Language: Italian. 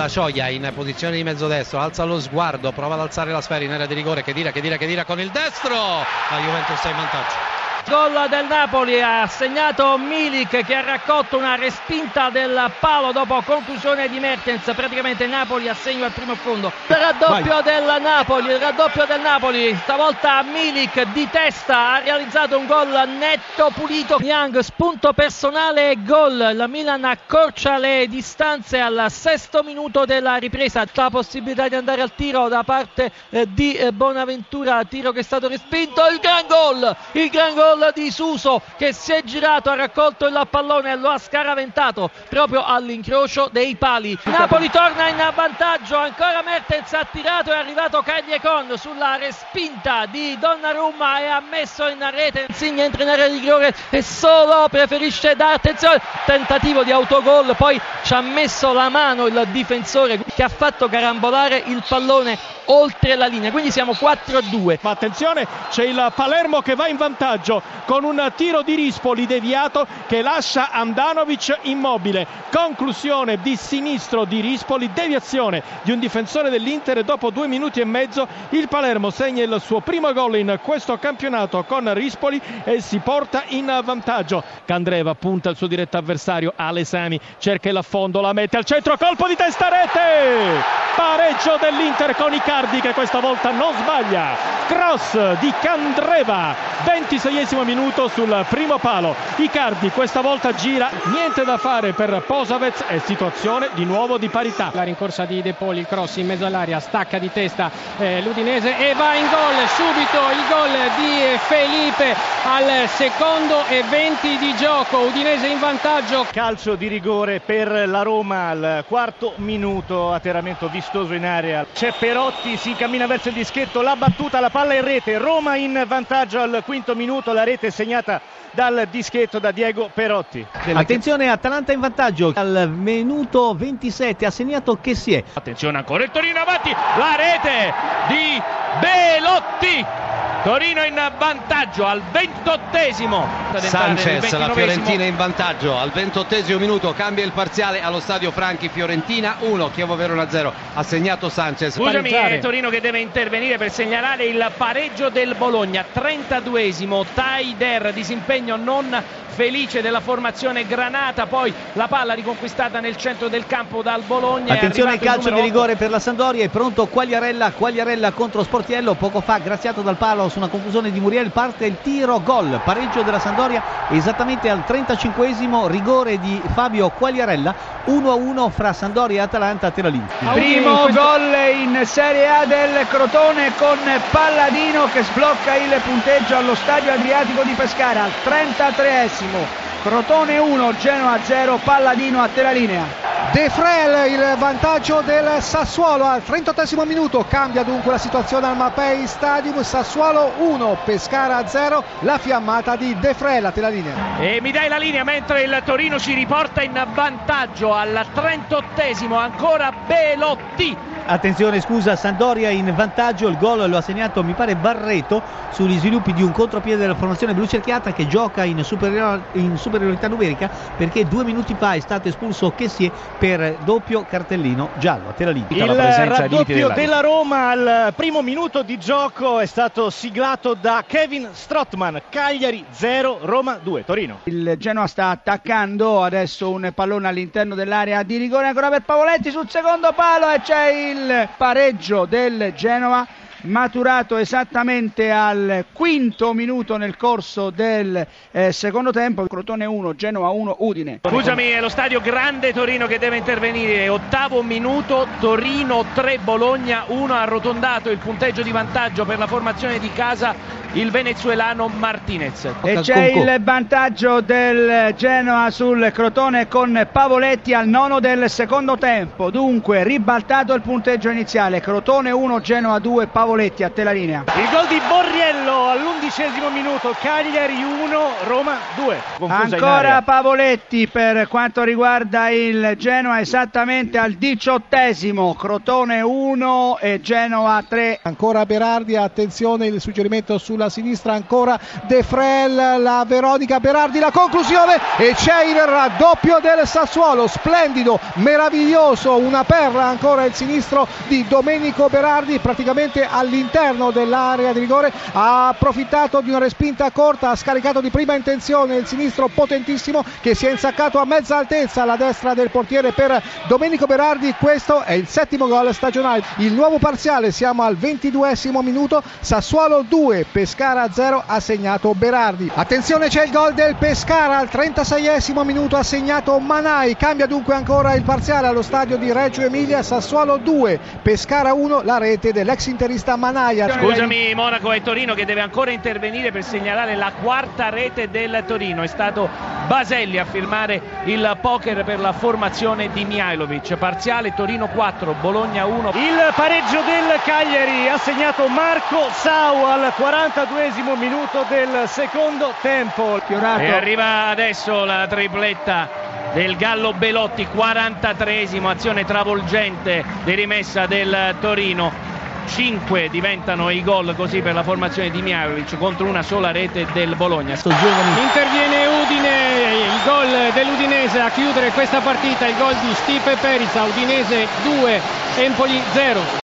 la Cioglia in posizione di mezzo destro, alza lo sguardo, prova ad alzare la sfera in area di rigore, che dira, che dira, che dira con il destro. La Juventus è in vantaggio. Gol del Napoli ha segnato Milik che ha raccolto una respinta del palo dopo conclusione di Mertens. Praticamente Napoli a segno al primo fondo. Il raddoppio Vai. del Napoli, il raddoppio del Napoli. Stavolta Milik di testa ha realizzato un gol netto, pulito. Young, spunto personale e gol. La Milan accorcia le distanze al sesto minuto della ripresa. La possibilità di andare al tiro da parte eh, di eh, Bonaventura. Tiro che è stato respinto. Il gran gol! Il gran gol gol di Suso che si è girato, ha raccolto il pallone e lo ha scaraventato proprio all'incrocio dei pali. Napoli torna in vantaggio, ancora Mertens ha tirato, è arrivato Cagliecon sulla respinta di Donnarumma e ha messo in rete. Insigne entra in area di rigore e solo preferisce dare attenzione. Tentativo di autogol, poi ci ha messo la mano il difensore che ha fatto carambolare il pallone oltre la linea. Quindi siamo 4 a 2. Ma attenzione, c'è il Palermo che va in vantaggio con un tiro di Rispoli deviato che lascia Andanovic immobile. Conclusione di sinistro di Rispoli, deviazione di un difensore dell'Inter. Dopo due minuti e mezzo il Palermo segna il suo primo gol in questo campionato con Rispoli e si porta in vantaggio. Candreva punta il suo diretto avversario Alesami, cerca il affondo, la mette al centro, colpo di testa rete! Pareggio dell'Inter con Icardi che questa volta non sbaglia. Cross di Candreva, 26esimo minuto sul primo palo. Icardi questa volta gira, niente da fare per Posavez e situazione di nuovo di parità. La rincorsa di De Poli, il cross in mezzo all'aria, stacca di testa eh, l'Udinese e va in gol subito il gol di Felipe al secondo e 20 di gioco. Udinese in vantaggio. Calcio di rigore per la Roma al quarto minuto, atterramento vistoso in area. C'è Perotti, si cammina verso il dischetto, la battuta, la palla in rete. Roma in vantaggio al quinto minuto, la rete segnata dal dischetto da Diego Perotti. Attenzione, Atalanta in vantaggio al minuto 27 ha segnato che si è. Attenzione ancora il Torino avanti, la rete di Belotti Torino in vantaggio al ventottesimo. Sanchez, la Fiorentina in vantaggio. Al ventottesimo minuto, cambia il parziale allo stadio Franchi, Fiorentina 1, Chievo Verona 0, ha segnato Sanchez. Scusami, è Torino che deve intervenire per segnalare il pareggio del Bologna, 32esimo, Taider, disimpegno non felice della formazione Granata, poi la palla riconquistata nel centro del campo dal Bologna. Attenzione al calcio di rigore per la Sandoria, è pronto Quagliarella, Quagliarella contro Sportiello, poco fa graziato dal palo su una conclusione di Muriel, parte il tiro, gol, pareggio della Sandoria esattamente al 35esimo, rigore di Fabio Quagliarella, 1-1 fra Sandoria e Atalanta a Teralini. Primo gol in Serie A del Crotone con Palladino che sblocca il punteggio allo stadio Adriatico di Pescara al 33esimo. Crotone 1, Genoa 0, Palladino a te la linea. De Frel il vantaggio del Sassuolo. Al 38 minuto, cambia dunque la situazione al Mapei Stadium, Sassuolo 1, Pescara 0, la fiammata di De Frel. A te la linea. E mi dai la linea mentre il Torino ci riporta in vantaggio al 38 ancora Belotti Attenzione, scusa, Sandoria in vantaggio, il gol lo ha segnato mi pare Barreto sugli sviluppi di un contropiede della formazione blu cerchiata che gioca in, superior- in superiorità numerica perché due minuti fa è stato espulso Chessie per doppio cartellino giallo. A te la Il raddoppio della Roma al primo minuto di gioco è stato siglato da Kevin Strottman, Cagliari 0, Roma 2, Torino. Il Genoa sta attaccando, adesso un pallone all'interno dell'area di rigore ancora per Pavoletti sul secondo palo e c'è il il pareggio del Genova maturato esattamente al quinto minuto nel corso del eh, secondo tempo. Crotone 1, Genova 1, Udine. Scusami, è lo stadio Grande Torino che deve intervenire. Ottavo minuto, Torino 3, Bologna 1. Arrotondato il punteggio di vantaggio per la formazione di casa il venezuelano Martinez. E c'è il vantaggio del Genoa sul Crotone con Pavoletti al nono del secondo tempo. Dunque ribaltato il punteggio iniziale. Crotone 1, Genoa 2, Pavoletti a te la linea. Il gol di Borriello all'undicesimo minuto. Cagliari 1, Roma 2. Confusa Ancora Pavoletti per quanto riguarda il Genoa esattamente al diciottesimo. Crotone 1 e Genoa 3. Ancora Berardi, attenzione il suggerimento sul sulla sinistra ancora De Frel, la Veronica Berardi, la conclusione e c'è il raddoppio del Sassuolo, splendido, meraviglioso, una perla ancora il sinistro di Domenico Berardi praticamente all'interno dell'area di rigore, ha approfittato di una respinta corta, ha scaricato di prima intenzione il sinistro potentissimo che si è insaccato a mezza altezza alla destra del portiere per Domenico Berardi, questo è il settimo gol stagionale, il nuovo parziale siamo al 22 minuto, Sassuolo 2, Pescara 0 ha segnato Berardi. Attenzione c'è il gol del Pescara al 36 minuto ha segnato Manai, cambia dunque ancora il parziale allo stadio di Reggio Emilia, Sassuolo 2, Pescara 1, la rete dell'ex interista Manaia. Scusami Monaco e Torino che deve ancora intervenire per segnalare la quarta rete del Torino, è stato Baselli a firmare il poker per la formazione di Mihailovic, parziale Torino 4, Bologna 1. Il pareggio del Cagliari ha segnato Marco Sau al 42 minuto del secondo tempo. Fiorato. E arriva adesso la tripletta del Gallo Belotti, 43esimo, azione travolgente di rimessa del Torino. 5 diventano i gol così per la formazione di Miarovic contro una sola rete del Bologna. Interviene Udine, il gol dell'Udinese a chiudere questa partita, il gol di Stipe Perica, Udinese 2, Empoli 0.